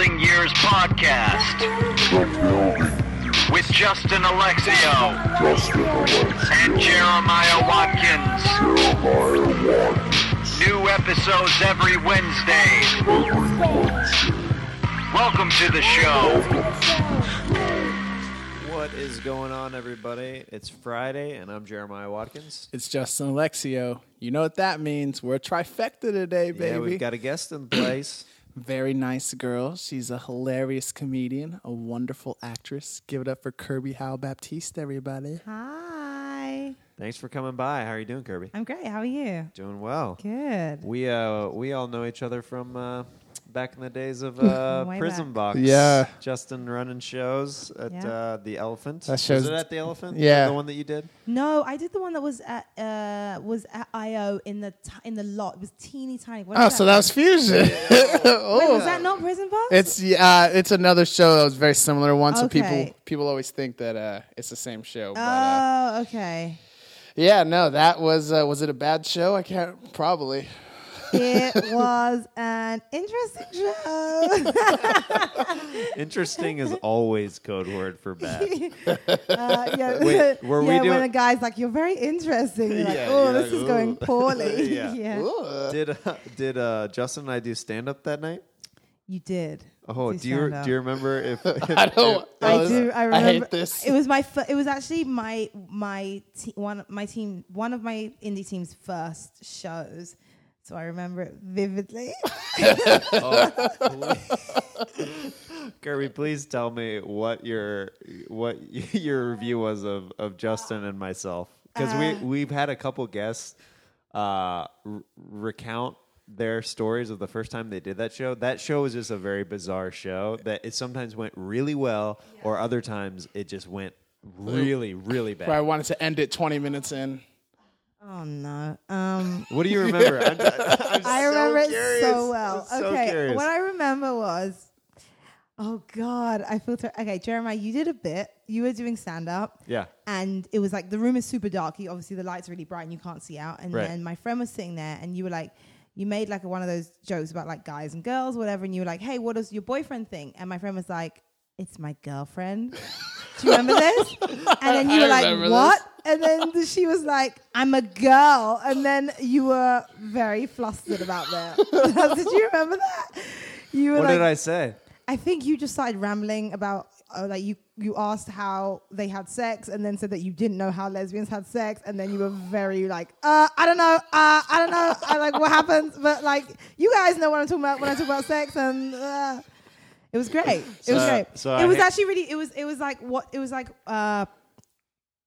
Building Years podcast with Justin Alexio and Jeremiah Watkins. New episodes every Wednesday. Welcome to the show. What is going on, everybody? It's Friday, and I'm Jeremiah Watkins. It's Justin Alexio. You know what that means. We're a trifecta today, baby. Yeah, we've got a guest in the place. Very nice girl. She's a hilarious comedian, a wonderful actress. Give it up for Kirby Howell-Baptiste, everybody. Hi. Thanks for coming by. How are you doing, Kirby? I'm great. How are you? Doing well. Good. We uh we all know each other from uh, back in the days of uh, Way Prison back. Box. Yeah. Justin running shows at Yeah. uh, the Elephant. That show's- was it at the Elephant? Yeah. the one that you did. No, I did the one that was at uh was at IO in the t- in the lot. It was teeny tiny. What Oh, is so that was Fusion. Wait, oh. was that not Prison Box? It's yeah, it's another show that was very similar one. So people Okay. people always think that uh, it's the same show. But uh, Oh, okay. yeah, no, that was uh, was it a bad show? I can't probably. It was an interesting show. Interesting is always code word for bad. uh, yeah, Wait, were we yeah, doing- when a guy's like, "You're very interesting," you're like, Yeah, "Oh, you're this like, is going poorly." Yeah. Ooh. did uh, did uh, Justin and I do stand up that night? You did. Oh, Do do you stand-up. do you remember if, if I don't. I was- do. I remember. I hate this. It was my. Fir- it was actually my my te- one my team one of my indie team's first shows, so I remember it vividly. Kirby, please tell me what your what your review was of, of Justin and myself because we we've had a couple guests uh, r- recount their stories of the first time they did that show. That show was just a very bizarre show that it sometimes went really well, or other times it just went really really Where I wanted to end it 20 minutes in. Oh no. Um, What do you remember? I'm, I'm I so remember it so well. I'm okay, curious. what I remember was. Oh God, I feel ter- okay. Jeremiah, you did a bit. You were doing stand up. yeah. and it was like the room is super dark. You obviously the lights are really bright and you can't see out. And Right. then my friend was sitting there, and you were like, you made like one of those jokes about like guys and girls, whatever. And you were like, hey, what does your boyfriend think? And my friend was like, it's my girlfriend. Do you remember this? And then you I were like, remember what? And then she was like, I'm a girl. And then you were very flustered about that. did you remember that? You were What like, did I say? I think you just started rambling about uh, like you you asked how they had sex and then said that you didn't know how lesbians had sex and then you were very like uh I don't know uh I don't know I like what happens but like you guys know what I'm talking about when I talk about sex and uh, it was great it was great so it I was ha- actually really it was it was like what it was like uh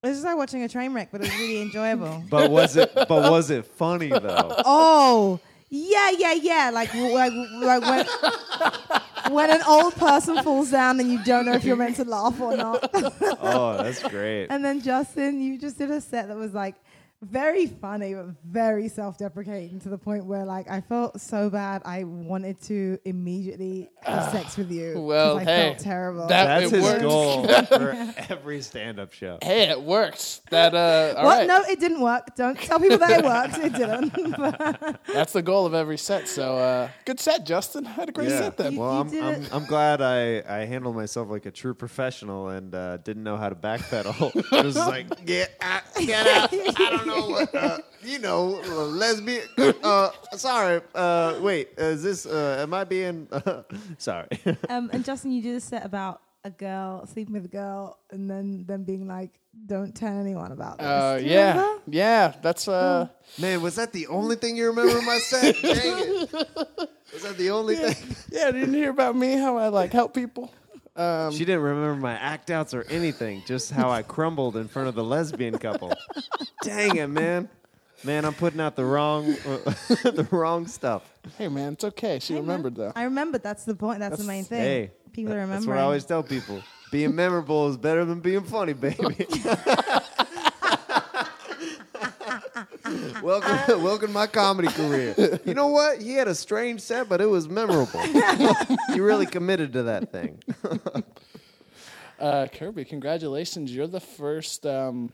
it was like watching a train wreck but it was really enjoyable But was it? But was it funny though? Oh, yeah, yeah, yeah. Like, like, like when, when an old person falls down and you don't know if you're meant to laugh or not. Oh, that's great. and then Justin, you just did a set that was like very funny, but very self-deprecating to the point where like I felt so bad I wanted to immediately have sex with you. well, I hey, felt terrible. that- That's it his worked. goal for every stand-up show. Hey, it worked. That uh, all what? right. No, it didn't work. Don't tell people that it worked. It didn't. That's the goal of every set. So uh, good set, Justin. I Had a great set then. You- Well, you I'm, I'm. I'm glad I, I handled myself like a true professional and uh, didn't know how to backpedal. it was like, get out, get out. I don't know what, uh, you know, lesbian. Uh, sorry. Uh, wait, is this, uh, am I being, sorry. um, and Justin, you did a set about a girl sleeping with a girl, and then them being like, "Don't tell anyone about this." Uh, Do you yeah, remember? yeah. That's uh, Man, was that the only thing you remember of my set? Dang it. Was that the only thing? yeah. Didn't hear about me how I like help people. Um, She didn't remember my act outs or anything, just how I crumbled in front of the lesbian couple. Dang it, man. Man, I'm putting out the wrong the wrong stuff. hey man, it's okay. She Hey, remembered though. I remember. That's the point. That's, the main thing. Hey, People that- remember. That's what I always tell people. Being memorable is better than being funny, baby. welcome, welcome to my comedy career. You know what? He had a strange set, but it was memorable. he really committed to that thing. Uh, Kirby, congratulations! You're the first. Um,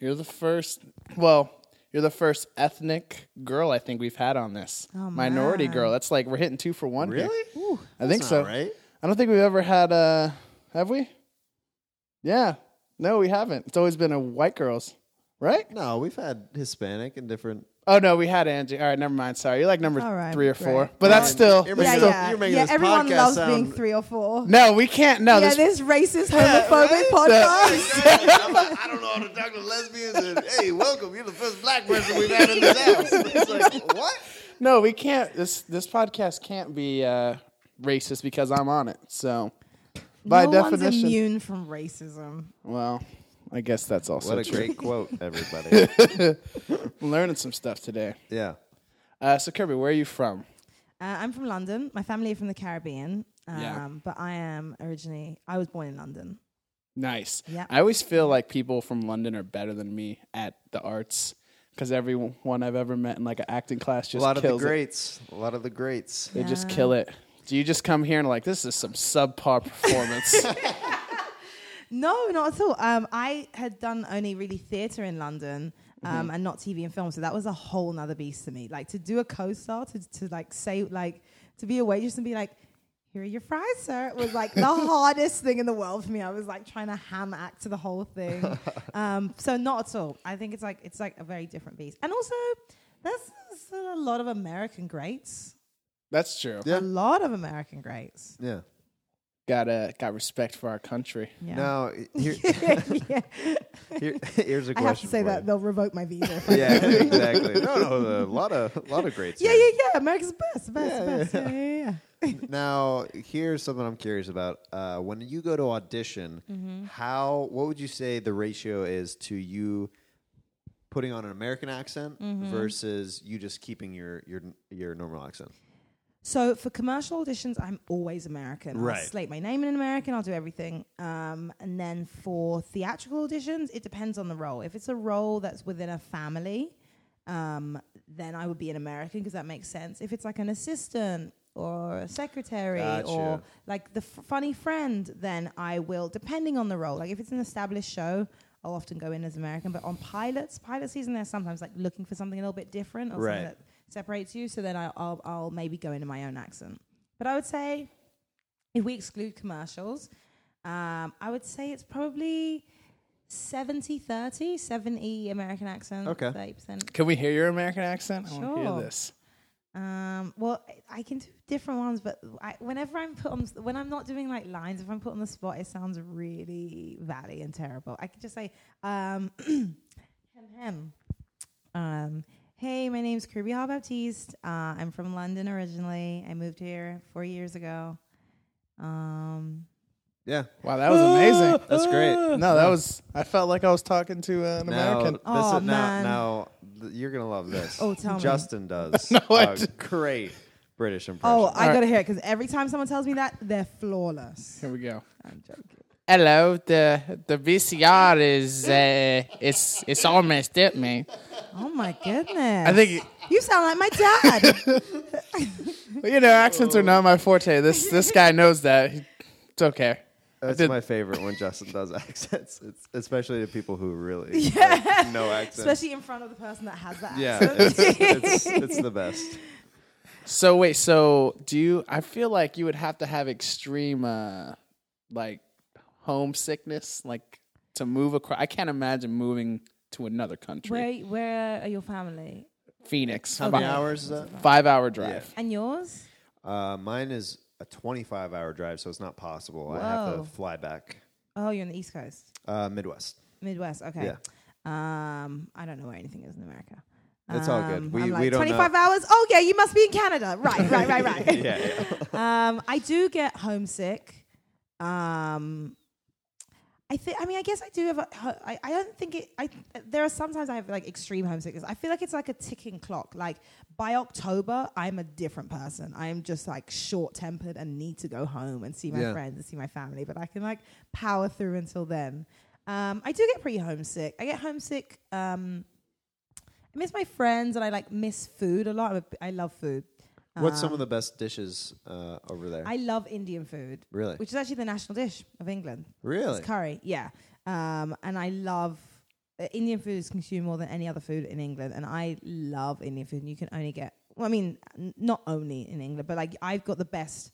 you're the first. Well, You're the first ethnic girl I think we've had on this. Oh, Minority man. girl. That's like we're hitting two for one. here. I think That's so. right. I don't think we've ever had uh have we? Yeah. No, we haven't. It's always been a white girls. Right? No, we've had Hispanic and different. Oh no, we had Angie. All right, never mind. Sorry. You're like number All right, three or four. great. But that's still, You're that's Yeah, making- yeah, you're making yeah. this Everyone podcast loves sound- being three or four. No, we can't no, yeah, this this racist, homophobic podcast. I'm like, I don't know how to talk to lesbians. And hey, welcome. You're the first black person we've had in this house. It's like what? No, we can't this this podcast can't be uh racist because I'm on it. So by no one's definition immune from racism. Well, I guess that's also What a true. great quote, everybody. Learning some stuff today. Yeah. Uh, so Kirby, where are you from? Uh, I'm from London. My family are from the Caribbean. Um, Yeah. But I am originally, I was born in London. Nice. Yeah. I always feel like people from London are better than me at the arts because everyone I've ever met in like an acting class just A just lot of the kills it. greats. A lot of the greats. They just kill it. Do you just come here and like this is some subpar performance? No, not at all. Um, I had done only really theatre in London um, and not TV and film, so that was a whole nother beast to me. Like to do a co-star, to, to like say like to be a waitress and be like, "Here are your fries, sir," it was like the hardest thing in the world for me. I was like trying to ham act to the whole thing. um, so not at all. I think it's like it's like a very different beast, and also there's, there's a lot of American greats. That's true. Yeah. A lot of American greats. Yeah. Got uh, got respect for our country. Yeah. Now, here, yeah. here, here's a question. I have to say that you. they'll revoke my visa. Yeah, exactly. No, no, a lot of, a lot of greats. Yeah, yeah, yeah. America's best, best, Yeah, best. Yeah, yeah, yeah. Now, here's something I'm curious about. Uh, when you go to audition, Mm-hmm. how what would you say the ratio is to you putting on an American accent Mm-hmm. versus you just keeping your your your normal accent? So for commercial auditions, I'm always American. Right. I'll slate my name in American. I'll do everything. Um, and then for theatrical auditions, it depends on the role. If it's a role that's within a family, um, then I would be an American because that makes sense. If it's like an assistant or a secretary Gotcha. or like the f- funny friend, then I will, depending on the role. Like if it's an established show, I'll often go in as American. But on pilots, pilot season, they're sometimes like looking for something a little bit different or Right. something that separates you. So then I, I'll, I'll maybe go into my own accent. But I would say if we exclude commercials, um, I would say it's probably 70 30, 70 American accent, Okay. 30%. Can we hear your American accent? I want to hear Sure. this. Um, well, I- I can do different ones, but I, whenever I'm put on, when I'm not doing like lines, if I'm put on the spot, it sounds really valley and terrible. I could just say, um, hem hem. Um, hey, my name's Kirby Howell-Baptiste. Uh, I'm from London originally. I moved here four years ago. Um, Yeah, Wow, that was amazing. that's great. No, that was. I felt like I was talking to uh, an Now, American. this Oh, is, now, man. now th- you're gonna love this. Oh, tell me. Justin does No, I a d- great British impression. oh, I Alright. gotta hear it because every time someone tells me that, they're flawless. Here we go. I'm joking. Hello, the the VCR is uh, it's it's all messed up, man. Oh my goodness! I think you sound like my dad. you know accents are not my forte. This this guy knows that. It's okay. That's my favorite when Justin does accents, it's, especially to people who really Yeah. like, no accent. Especially in front of the person that has that yeah, accent. it's, it's, it's the best. So wait, so do you? I feel like you would have to have extreme, uh, like homesickness, like to move across. I can't imagine moving to another country. Where where are your family? Phoenix, How fi- many hours is that? Five hour drive. And yours? Uh, mine is a 25 hour drive, so it's not possible. I have Whoa. to fly back. Oh, you're on the East Coast. Uh, Midwest. Midwest, okay. Yeah. Um, I don't know where anything is in America. It's all good. Um, We- I'm we like, don't know. 25 hours? Oh, yeah, you must be in Canada. Right, right, right, right. yeah, yeah. um, I do get homesick. Um, I think. I mean, I guess I do have. A, I, I don't think it. I there are sometimes I have like extreme homesickness. I feel like it's like a ticking clock. Like by October, I'm a different person. I am just like short tempered and need to go home and see my Yeah. friends and see my family. But I can like power through until then. Um, I do get pretty homesick. I get homesick. Um, I miss my friends and I like miss food a lot. I'm a I love food. What's some Um, of the best dishes uh, over there? I love Indian food. Really? Which is actually the national dish of England. really? It's curry, yeah. Um, and I love uh, Indian food is consumed more than any other food in England, and I love Indian food. And you can only get, well, I mean, n- not only in England, but like I've got the best.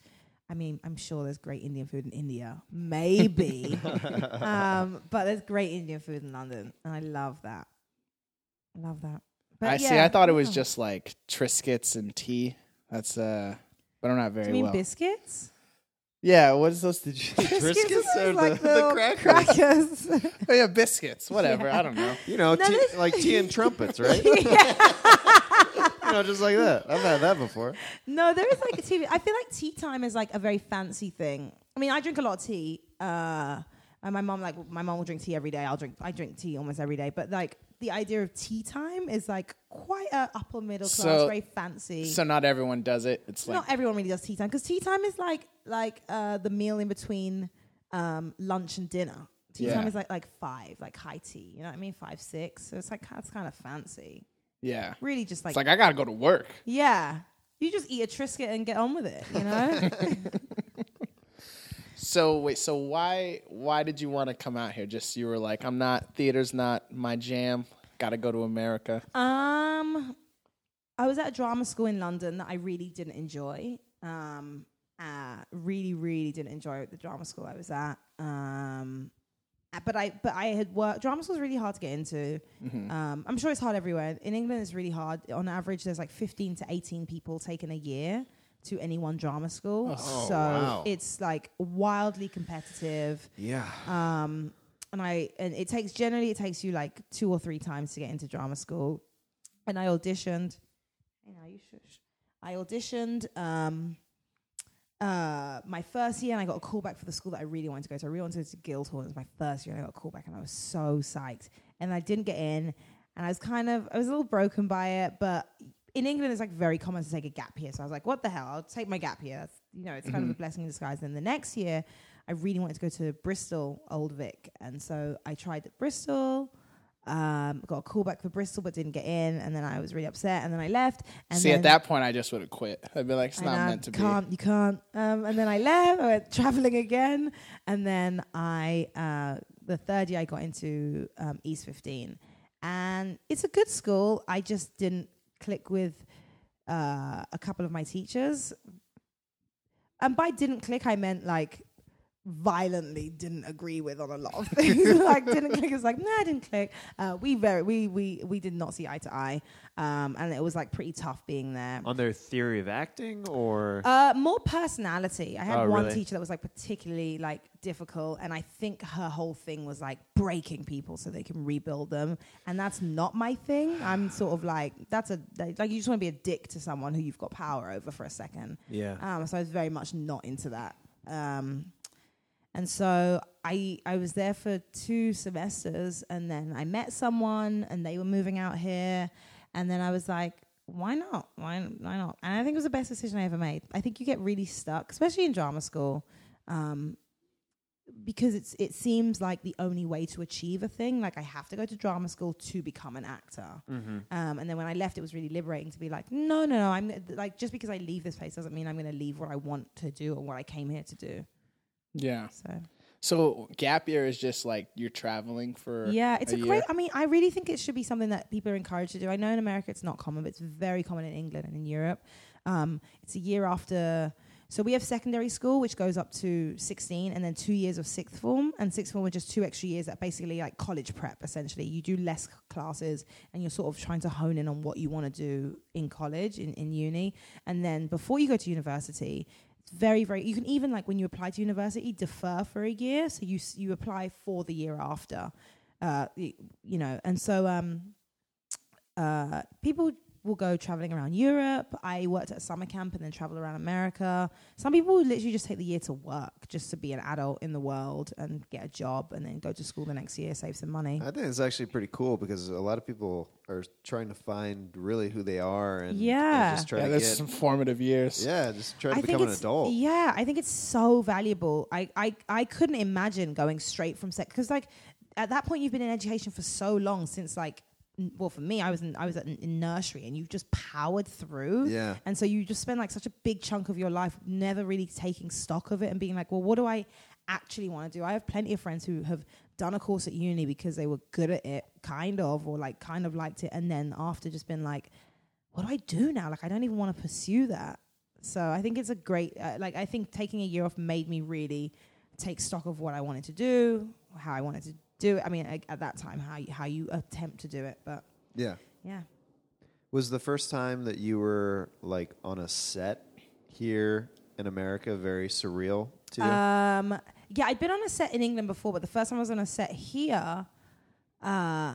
I mean, I'm sure there's great Indian food in India, maybe, um, but there's great Indian food in London, and I love that. I love that. But I see. yeah, I thought it was yeah. just like Triscuits and tea. That's uh, but I'm not very Do very you mean well. biscuits? yeah, what is those? Did you? Triscuits is or like the- the crackers? crackers. oh yeah, biscuits. Whatever. I don't know. You know, No, tea, this- like tea and trumpets, right? you know, just like that. I've had that before. No, there is like a tea. I feel like tea time is like a very fancy thing. I mean, I drink a lot of tea. Uh, and my mom like my mom will drink tea every day. I'll drink I drink tea almost every day. But like the idea of tea time is like quite a upper middle class, So- very fancy. So not everyone does it. It's like Not everyone really does tea time because tea time is like like uh, the meal in between um, lunch and dinner. Tea Yeah. time is like like five, like high tea. You know what I mean? Five six. So it's like that's kind of fancy. yeah. Really, just like It's like I gotta go to work. yeah. You just eat a Triscuit and get on with it, you know? So wait, so why why did you want to come out here? Just you were like, I'm not theater's not my jam. Got to go to America. Um, I was at a drama school in London that I really didn't enjoy. Um, uh, really, really didn't enjoy the drama school I was at. Um, uh, but I, but I had worked. Drama school is really hard to get into. Um, I'm sure it's hard everywhere. In England, it's really hard. On average, there's like 15 to 18 people taking a year to any one drama school. Oh, so wow. it's like wildly competitive Yeah. um and i and it takes generally it takes you like two or three times to get into drama school and i auditioned you know you shush i auditioned um uh my first year and i got a call back for the school that i really wanted to go to i really wanted to go to guildhall it was my first year and i got a call back and i was so psyched and i didn't get in and i was kind of i was a little broken by it but in England, it's like very common to take a gap year. So I was like, what the hell? I'll take my gap year. That's, you know, it's kind of a blessing in disguise. Then the next year, I really wanted to go to Bristol, Old Vic. And so I tried at Bristol, um, got a call back for Bristol, but didn't get in. And then I was really upset. And then I left. And See, then at that point, I just would have quit. I'd be like, it's not meant to be. can't, You can't. Um, and then I left. I went traveling again. And then I, uh, the third year, I got into um, East 15. And it's a good school. I just didn't click with uh, a couple of my teachers. And by didn't click, I meant like violently didn't agree with on a lot of things. like didn't click. It's like nah, I didn't click. Uh, we very we we we did not see eye to eye, um, and it was like pretty tough being there. On their theory of acting, or Uh, more personality. I had Oh, one really? teacher that was like particularly like difficult, and I think her whole thing was like breaking people so they can rebuild them, and that's not my thing. I'm sort of like that's a like you just want to be a dick to someone who you've got power over for a second. yeah, Um, so I was very much not into that. Um, and so I I was there for two semesters, and then I met someone, and they were moving out here, and then I was like, why not? Why why not? And I think it was the best decision I ever made. I think you get really stuck, especially in drama school. Um, because it's it seems like the only way to achieve a thing. Like I have to go to drama school to become an actor. Um, and then when I left, it was really liberating to be like, no, no, no. I'm like just because I leave this place doesn't mean I'm going to leave what I want to do or what I came here to do. Yeah. So So gap year is just like you're traveling for. yeah, it's a, a great. I mean, I really think it should be something that people are encouraged to do. I know in America it's not common, but it's very common in England and in Europe. Um, it's a year after. So we have secondary school, which goes up to 16, and then two years of sixth form. And sixth form are just two extra years that basically like college prep. Essentially, you do less classes, and you're sort of trying to hone in on what you want to do in college, in, in uni. And then before you go to university, very very. You can even like when you apply to university, defer for a year, so you you apply for the year after. Uh, y- you know, and so um, uh, people will go traveling around Europe. I worked at a summer camp and then travel around America. Some people would literally just take the year to work, just to be an adult in the world and get a job, and then go to school the next year, save some money. I think it's actually pretty cool because a lot of people are trying to find really who they are and, and Yeah. just try Yeah, to that's get some formative years. yeah, just try to I become an adult. yeah. I think it's so valuable. I I, I couldn't imagine going straight from sec because like at that point you've been in education for so long since like n- well for me I was in I was at, in nursery and you've just powered through Yeah. and so you just spend like such a big chunk of your life never really taking stock of it and being like well what do I actually want to do. I have plenty of friends who have done a course at uni because they were good at it, kind of, or like kind of liked it, and then after just been like, what do I do now? Like I don't even want to pursue that. So I think it's a great uh, like I think taking a year off made me really take stock of what I wanted to do, how I wanted to do it. I mean, at, at that time, how you, how you attempt to do it, but Yeah. yeah. Was the first time that you were like on a set here in America very surreal to you? Um, yeah, I'd been on a set in England before, but the first time I was on a set here, uh,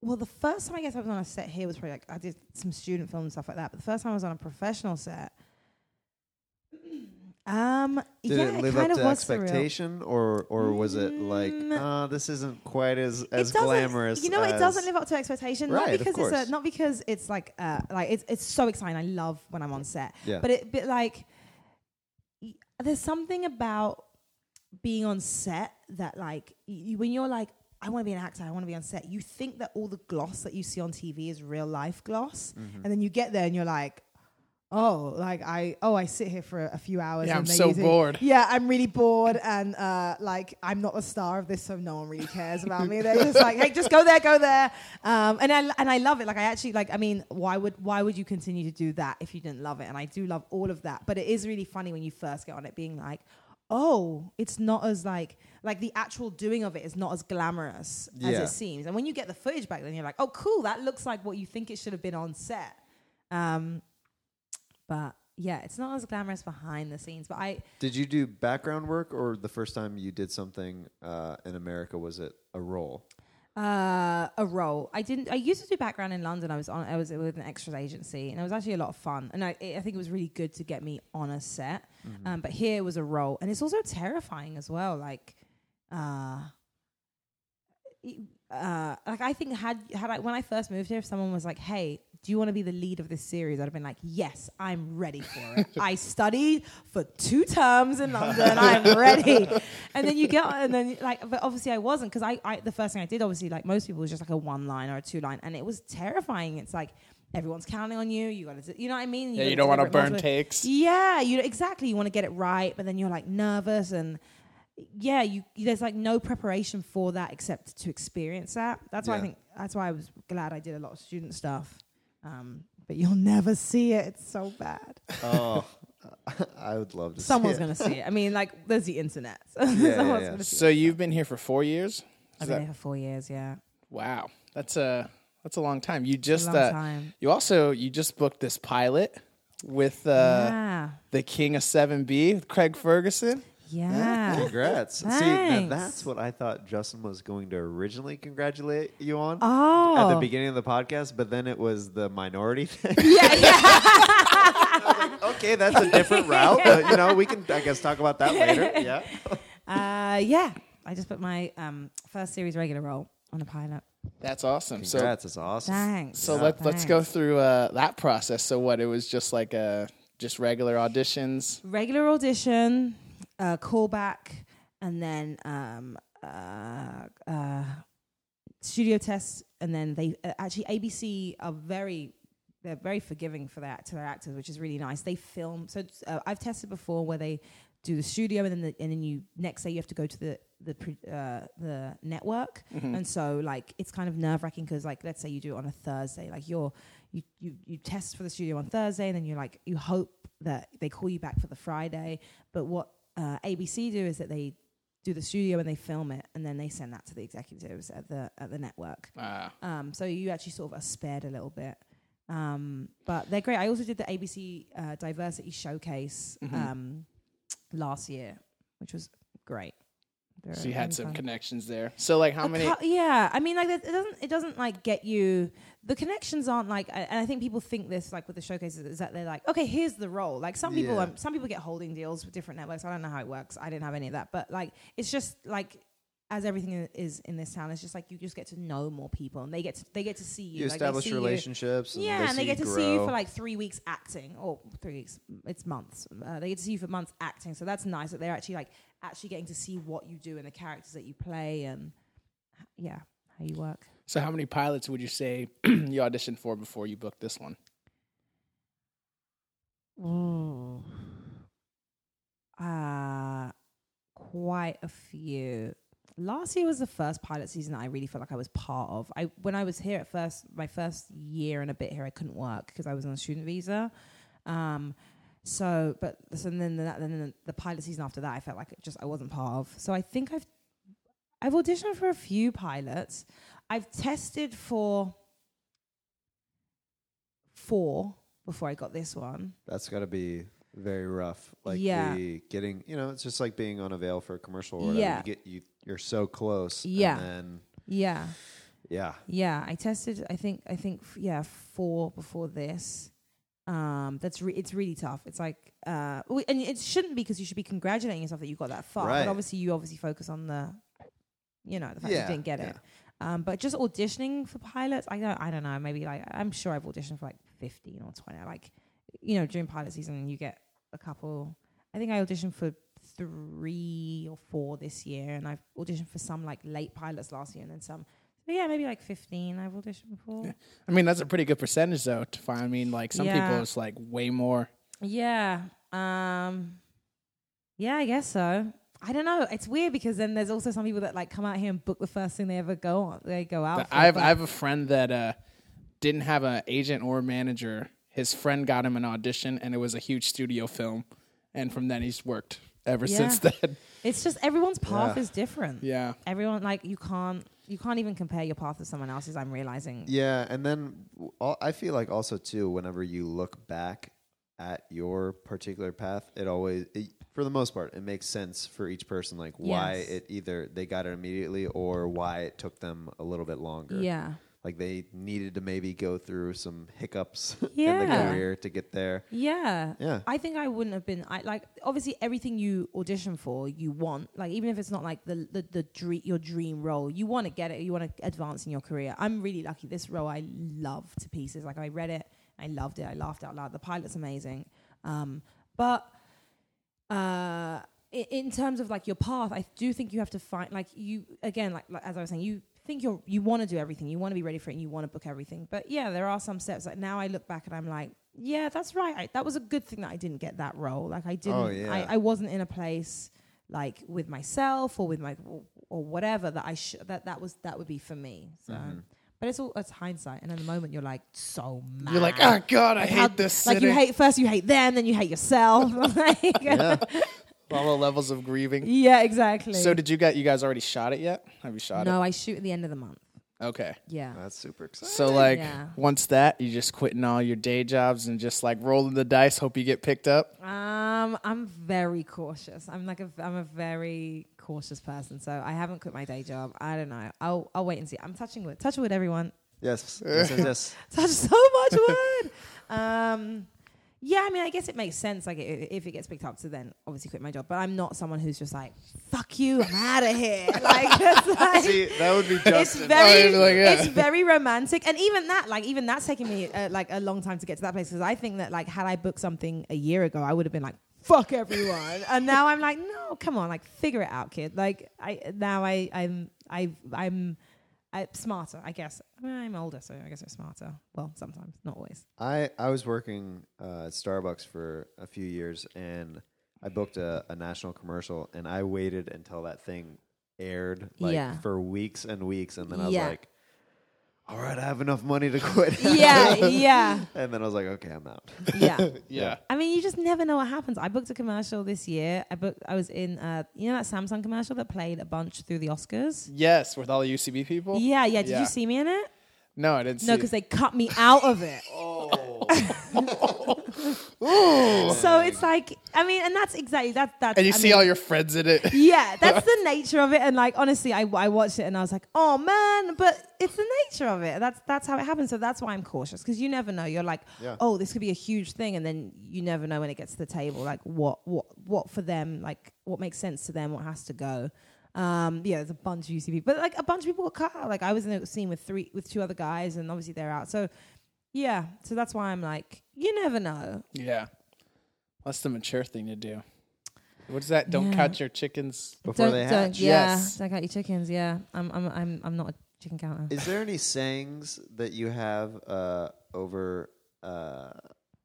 well, the first time I guess I was on a set here was probably like I did some student film and stuff like that. But the first time I was on a professional set, um, Did yeah, it live kind up of to was surreal. expectation, or or was it like, Mm. oh, this isn't quite as as glamorous? You know, it doesn't live up to expectation. not Right, of because it's a, not because it's like uh, like it's it's so exciting. I love when I'm on set. Yeah. But it but like y- there's something about being on set that like you, when you're like I want to be an actor. I want to be on set. You think that all the gloss that you see on TV is real life gloss, Mm-hmm. and then you get there and you're like, oh, like I oh I sit here for a, few hours. Yeah, and I'm so bored. Yeah, I'm really bored, and uh, like I'm not the star of this, so no one really cares about me. They're just like, hey, just go there, go there, um, and I and I love it. Like I actually like. I mean, why would why would you continue to do that if you didn't love it? And I do love all of that, but it is really funny when you first get on it, being like. Oh, it's not as like like the actual doing of it is not as glamorous as it seems. And when you get the footage back, then you're like, oh, cool, that looks like what you think it should have been on set. Um, but yeah, it's not as glamorous behind the scenes. But I Did you do background work, or the first time you did something uh, in America was it a role? Uh, a role. I didn't. I used to do background in London. I was on. I was with an extras agency, and it was actually a lot of fun. And I, I think it was really good to get me on a set. Um, but here was a role, and it's also terrifying as well. Like, uh, uh, like I think had had I when I first moved here, if someone was like, "Hey, do you want to be the lead of this series?" I'd have been like, "Yes, I'm ready for it. I studied for two terms in London. I'm ready." And then you get, and then like, but obviously I wasn't because I, I the first thing I did, obviously, like most people, was just like a one line or a two line, and it was terrifying. It's like everyone's counting on you. You got to, you know what I mean? Yeah, you don't wanna burn takes. Yeah, you exactly. You want to get it right, but then you're like nervous and yeah, you there's like no preparation for that except to experience that. That's why I think that's why I was glad I did a lot of student stuff. Um, but you'll never see it. It's so bad. Oh, I would love to. Someone's see it. gonna see it. I mean, like there's the internet. yeah, Someone's yeah. So you've been here for four years. I've Is been that- here for four years. Yeah, wow, that's a that's a long time. You just long uh, time. you also you just booked this pilot with uh, yeah, the King of Seven B, Craig Ferguson. Yeah. Congrats. See, now Thanks. that's what I thought Justin was going to originally congratulate you on Oh, at the beginning of the podcast, but then it was the minority thing. yeah, yeah. okay, that's a different route. But, you know, we can, I guess, talk about that later. Yeah. Uh, yeah. I just put my um, first series regular role on a pilot. That's awesome. So Congrats. It's awesome. Thanks. so let, let's go Thanks. through uh, that process. So what it was just like uh just regular auditions. regular audition, uh, callback, and then um, uh, uh, studio tests, and then they uh, actually ABC are very they're very forgiving for their to their actors, which is really nice. They film so uh, I've tested before where they do the studio and then the, and then you next day you have to go to the the pre, uh, the network. And so like it's kind of nerve wracking because like let's say you do it on a Thursday like you're you, you you test for the studio on Thursday and then you're like you hope that they call you back for the Friday. But what uh, ABC do is that they do the studio and they film it and then they send that to the executives at the at the network Uh, um, so you actually sort of are spared a little bit. Um, but they're great. I also did the ABC uh, Diversity Showcase Mm-hmm. um, last year, which was great. They're so you had some fun. connections there. So like how A many? cou- yeah, I mean, like it it doesn't it doesn't like get you. The connections aren't like, I- and I think people think this like with the showcases is that they're like, okay, here's the role. Like some people, Yeah. um, some people get holding deals with different networks. I don't know how it works. I didn't have any of that, but like it's just like. As everything is in this town, it's just like you just get to know more people, and they get to they get to see you. You like, they establish see you- relationships. And yeah, they and they get to grow. see you for like three weeks acting, or three weeks. It's months. Uh, they get to see you for months acting, so that's nice that they're actually like actually getting to see what you do and the characters that you play, and yeah, how you work. So how many pilots would you say you auditioned for before you booked this one? Ooh. Uh, quite a few. Last year was the first pilot season that I really felt like I was part of. I when I was here at first, my first year and a bit here, I couldn't work because I was on a student visa. Um, so, but so then the, then the, pilot season after that, I felt like it just I wasn't part of. So I think I've I've auditioned for a few pilots. I've tested for four before I got this one. That's got to be very rough. Like Yeah. the getting, you know, it's just like being on a veil for a commercial. Or whatever. Yeah. You get you. You're so close. Yeah. And then Yeah. yeah. Yeah, I tested. I think. I think. f- Yeah, four before this. Um, that's re- it's really tough. It's like, uh, and it shouldn't be because you should be congratulating yourself that you got that far. Right. But obviously, you obviously focus on the, you know, the fact Yeah, you didn't get yeah. it. Um, but just auditioning for pilots, I don't. I don't know. Maybe like I'm sure I've auditioned for like 15 or 20. Like, you know, during pilot season, you get a couple. I think I auditioned for three or four this year, and I've auditioned for some like late pilots last year, and then some. But yeah, maybe like 15 I've auditioned before. Yeah. I mean, that's a pretty good percentage, though. To find, I mean, like some Yeah. people, it's like way more. Yeah. Um Yeah, I guess so. I don't know. It's weird because then there's also some people that like come out here and book the first thing they ever go on. They go out. I have I have a friend that uh, didn't have an agent or manager. His friend got him an audition, and it was a huge studio film. And from then, he's worked ever Yeah. since then. it's just everyone's path Yeah. is different. yeah, Everyone like you can't you can't even compare your path to someone else's. I'm realizing. Yeah, and then w- I feel like also too, whenever you look back at your particular path, it always, it, for the most part, it makes sense for each person, like why Yes. it either they got it immediately or why it took them a little bit longer. Yeah. Like they needed to maybe go through some hiccups in the career to get there. Yeah. Yeah. I think I wouldn't have been I like obviously everything you audition for, you want. Like even if it's not like the the, the dream your dream role, you want to get it, you want to advance in your career. I'm really lucky. This role I love to pieces. Like I read it, I loved it, I laughed out loud. The pilot's amazing. Um but uh in terms of like your path, I do think you have to find like you again, like, like as I was saying, you think you're you want to do everything, you want to be ready for it, and you want to book everything. But yeah, there are some steps. Like now, I look back and I'm like, yeah, that's right. I, that was a good thing that I didn't get that role. Like I didn't, Oh, yeah. I, I wasn't in a place like with myself or with my or, or whatever that I sh- that that was that would be for me. So. Mm-hmm. But it's all it's hindsight, and in the moment you're like so mad. you're like, oh god, I Like, hate how- this. Like you hate first, you hate them, then you hate yourself. like, Yeah, all the levels of grieving. yeah, exactly. So did you get? You guys already shot it yet? Have you shot it? no, I shoot at the end of the month. Okay. Yeah. that's super exciting. So like Yeah. once that, you just quitting all your day jobs and just like rolling the dice, hope you get picked up. Um, I'm very cautious. I'm like a I'm a very cautious person, so I haven't quit my day job. I don't know. I'll I'll wait and see. I'm touching wood. Touch wood, everyone. yes, yes, yes, yes. Touch so much wood. um, yeah. I mean, I guess it makes sense. Like if it gets picked up, to then obviously quit my job. But I'm not someone who's just like, "Fuck you, I'm out of here." like, like See, that would be it's very, like, yeah. it's very romantic, and even that, like, even that's taking me uh, like a long time to get to that place because I think that, like, had I booked something a year ago, I would have been like, "Fuck everyone," and now I'm like, "No, come on, like, figure it out, kid." Like, I now I I'm I I'm. I, smarter, I guess. I mean, I'm older, so I guess I'm smarter. Well, sometimes, not always. I I was working uh, at Starbucks for a few years, and I booked a, a national commercial, and I waited until that thing aired, like Yeah. for weeks and weeks, and then I was Yeah. like, "All right, I have enough money to quit." Yeah, yeah, and then I was like, "Okay, I'm out." yeah. Yeah. I mean, you just never know what happens. I booked a commercial this year. I booked. I was in, uh, you know, that Samsung commercial that played a bunch through the Oscars. Yes, with all the UCB people. Yeah, yeah. Did Yeah. you see me in it? No, I didn't No, see. because they cut me out of it. Oh. So it's like, I mean, and that's exactly that. That's and you I see mean, all your friends in it. Yeah, that's the nature of it. And like, honestly, I, I watched it and I was like, oh man, but it's the nature of it. That's that's how it happens. So that's why I'm cautious because you never know. You're like, Yeah. oh, this could be a huge thing, and then you never know when it gets to the table, like what what what for them, like what makes sense to them, what has to go. Um, yeah, there's a bunch of UCB, but like a bunch of people were cut out. Like I was in a scene with three with two other guys, and obviously they're out. So yeah, so that's why I'm like, you never know. Yeah, that's the mature thing to do. What's that? Don't Yeah. count your chickens. Before don't, they don't, hatch. yeah, Yes. don't count your chickens. Yeah, I'm I'm I'm I'm not a chicken counter. Is there any sayings that you have uh, over uh,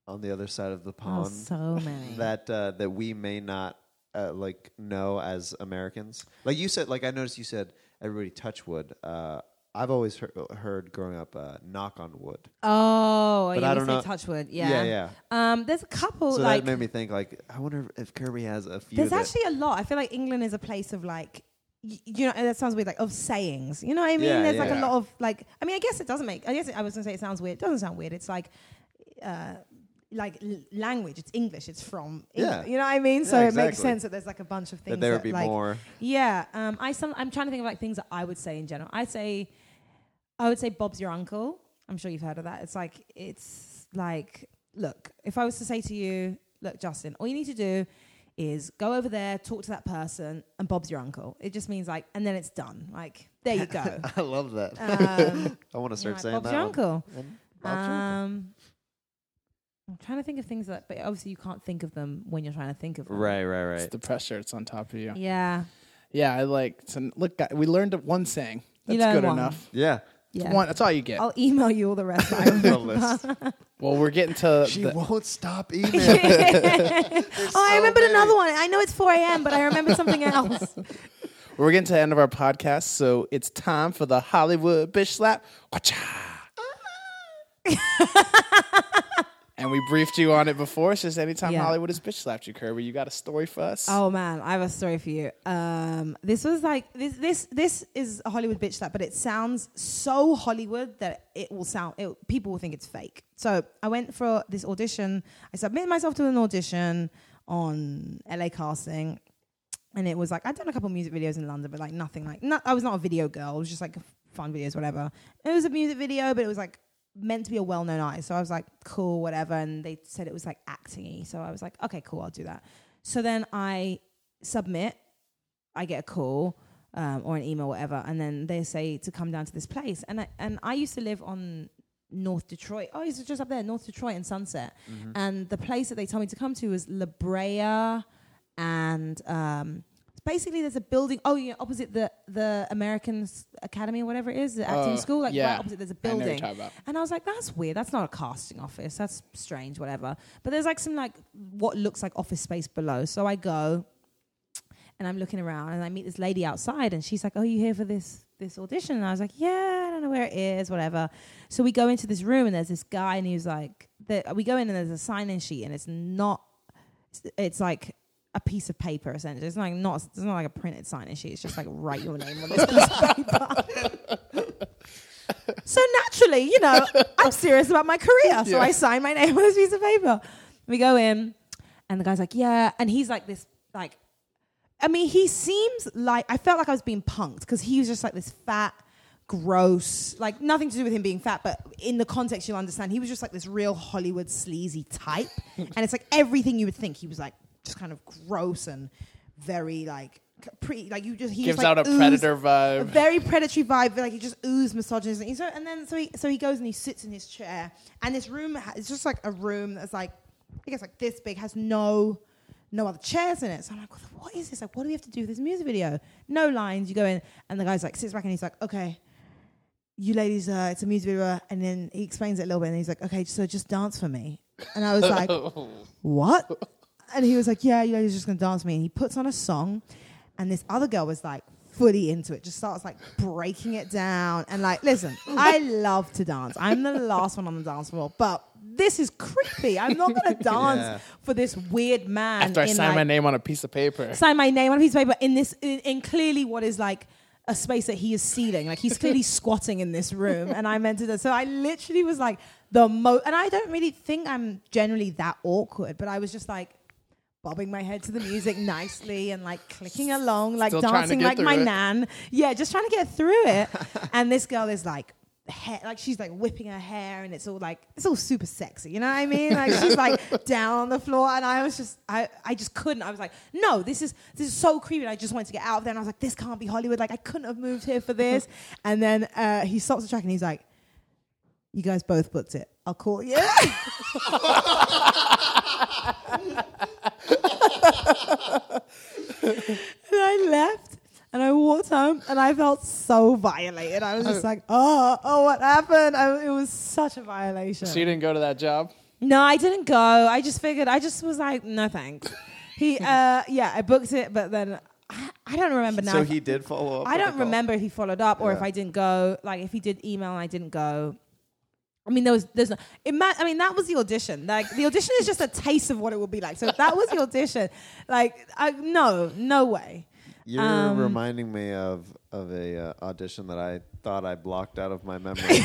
on the other side of the Oh, pond so many. that uh, that we may not uh, like know as Americans? Like you said, like I noticed you said everybody touch wood. Uh, I've always heard, heard growing up uh, knock on wood. Oh, But yeah, I don't say Touch wood, Yeah, Yeah, yeah. Um, there's a couple So like that made me think like I wonder if Kirby has a few. There's that- actually a lot. I feel like England is a place of like, y- you know, that sounds weird, like of sayings. You know what I mean? Yeah, There's like yeah. a lot of like. I mean, I guess it doesn't make. I guess I was gonna say it sounds weird. It doesn't sound weird. It's like, uh, like l- language. It's English. It's from. England. Yeah. You know what I mean? Yeah, So it makes sense that there's like a bunch of things that there would be like, more. Yeah. Um. I some. I'm trying to think of like things that I would say in general. I'd say, I would say Bob's your uncle. I'm sure you've heard of that. It's like it's like look. If I was to say to you, look, Justin, all you need to do is go over there, talk to that person, and Bob's your uncle. It just means like, and then it's done. Like there you go. I love that. Um, I want to start like, saying Bob's that. your uncle. And Bob's your uncle. Um, I'm trying to think of things that, but obviously you can't think of them when you're trying to think of them. Right, right, It's right. the pressure. It's on top of you. Yeah. Yeah, I like. So look, we learned one saying. That's good one. enough. Yeah. Yeah. One. That's all you get. I'll email you all the rest. I The remember. list. Well, we're getting to. She the, won't stop emailing. oh, I so remembered many. another one. I know it's 4 a.m., but I remember something else. we're getting to the end of our podcast, so it's time for the Hollywood bitch slap. Wacha. And we briefed you on it before. It's just anytime Yeah. Hollywood has bitch slapped you, Kirby, you got a story for us? Oh man, I have a story for you. Um, this was like this this this is a Hollywood bitch slap, but it sounds so Hollywood that it will sound it, people will think it's fake. So I went for this audition. I submitted myself to an audition on LA casting, and it was like I'd done a couple music videos in London, but like nothing like not, I was not a video girl. It was just like fun videos, whatever. It was a music video, but it was like meant to be a well-known artist. So I was like, cool, whatever. And they said it was like acting-y. So I was like, okay, cool, I'll do that. So then I submit, I get a call um, or an email, whatever, and then they say to come down to this place. And I, and I used to live on North Detroit. Oh, it's just up there, North Detroit and Sunset. And the place that they told me to come to was La Brea, and um, basically there's a building. Oh, yeah, opposite the the American Academy or whatever it is, the acting Oh, school. Like yeah. right opposite, there's a I know what you're building. talking. And I was like, that's weird. That's not a casting office. That's strange, whatever. But there's like some like what looks like office space below. So I go and I'm looking around and I meet this lady outside and she's like, Oh, you here for this this audition? And I was like, Yeah, I don't know where it is, whatever. So we go into this room and there's this guy and he was like the, we go in and there's a sign in sheet and it's not it's, it's like a piece of paper essentially. It's like not it's not like a printed sign sheet. It's just like write your name on this piece of paper. So naturally, you know, I'm serious about my career. So Yeah. I sign my name on this piece of paper. We go in, and the guy's like, "Yeah," and he's like this, like, I mean, he seems like I felt like I was being punked because he was just like this fat, gross, like nothing to do with him being fat, but in the context you'll understand, he was just like this real Hollywood sleazy type, and it's like everything you would think. He was like just kind of gross and very like pretty, like you just he Gives just, like, out a oozed- predator a vibe. very predatory vibe. Like he just oozed misogyny. So, and then so he so he goes and he sits in his chair, and this room ha- it's just like a room that's like I guess like this big has no no other chairs in it. So I'm like, what is this? Like, what do we have to do with this music video? No lines. You go in, and the guy's like sits back and he's like, okay. You ladies, uh, it's a music video, and then he explains it a little bit, and he's like, "Okay, so just dance for me." And I was like, "What?" And he was like, "Yeah, you ladies are just gonna dance for me." And he puts on a song, and this other girl was like fully into it, just starts like breaking it down. And like, listen, I love to dance. I'm the last one on the dance floor, but this is creepy. I'm not gonna dance Yeah. for this weird man. After I sign like, my name on a piece of paper. sign my name on a piece of paper in this in, in clearly what is like a space that he is sealing. Like he's clearly squatting in this room, and I meant to. So I literally was like the most, and I don't really think I'm generally that awkward, but I was just like bobbing my head to the music nicely and like clicking along, like Still dancing like my it. nan. Yeah, just trying to get through it. and this girl is like. Hair, like she's like whipping her hair and it's all like it's all super sexy you know what i mean like she's like down on the floor and i was just i i just couldn't i was like no this is this is so creepy and i just wanted to get out of there and i was like this can't be hollywood like i couldn't have moved here for this and then uh he stops the track and he's like you guys both booked it i'll call you and I left and I walked home and I felt so violated. I was just like, oh, oh, what happened? I, it was such a violation. So you didn't go to that job? no, I didn't go. I just figured, I just was like, no thanks. he, uh, yeah, I booked it, but then I, I don't remember now. So he did follow up. I don't the remember if he followed up or if I didn't go. Like if he did email and I didn't go. I mean, there was there's no. Ima- I mean, that was the audition. Like the audition is just a taste of what it will be like. So if that was the audition. Like I, no, no way. You're Um, reminding me of of a uh, audition that I thought I blocked out of my memory.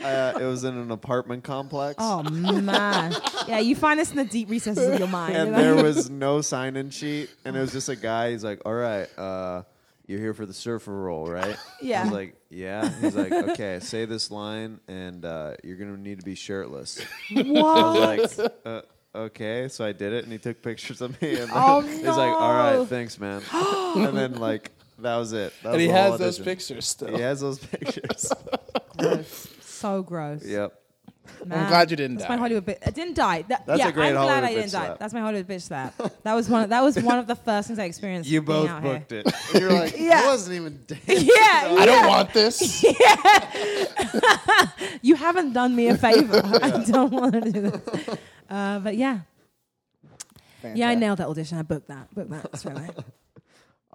uh, it was in an apartment complex. Oh man, yeah, you find this in the deep recesses of your mind. and there was no sign-in sheet, and it was just a guy. He's like, "All right, uh, you're here for the surfer role, right?" Yeah. I was like, "Yeah." He's like, "Okay, say this line, and uh, you're gonna need to be shirtless." I was like, uh, "Okay," so I did it, and he took pictures of me, and Oh, he's like, "All no. right, thanks, man." and then like that was it. That and was he the whole has those audition. pictures still. He has those pictures. so gross. yep. Man. I'm glad you didn't That's die. my Hollywood bitch. I didn't die. That- That's yeah, a great I'm glad Hollywood I didn't bitch die. slap. That's my Hollywood bitch slap. That was one. Of, that was one of the first things I experienced. You being both out booked here. it. You're like, Yeah. I wasn't even dating. Yeah, I don't want this. yeah. you haven't done me a favor. I don't want to do this. Uh, but yeah, yeah, I nailed that audition. I booked that. Booked that straight away.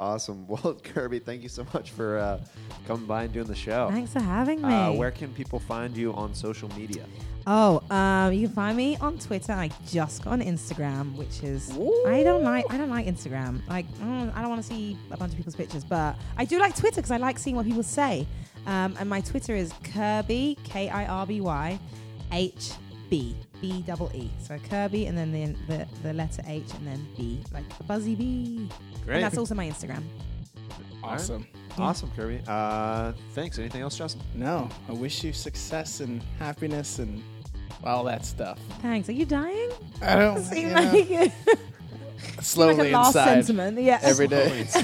Awesome. Well, Kirby, thank you so much for uh, coming by and doing the show. Thanks for having me. Uh, where can people find you on social media? Oh, um, you can find me on Twitter. I just got on Instagram, which is I don't like. I don't like Instagram. Like mm, I don't want to see a bunch of people's pictures, but I do like Twitter because I like seeing what people say. Um, and my Twitter is Kirby K I R B Y H B B double E. So Kirby and then the, the the letter H and then B like the buzzy bee. Great. And that's also my Instagram. Awesome. Awesome, Kirby. Uh, thanks. Anything else, Justin? No, I wish you success and happiness and all that stuff. Thanks. Are you dying? I don't Seem you like, know, like slowly a last inside sentiment. Yeah. every day.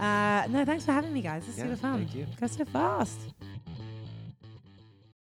Uh, no, thanks for having me, guys. It's Yeah, super fun. thank you. Go so fast.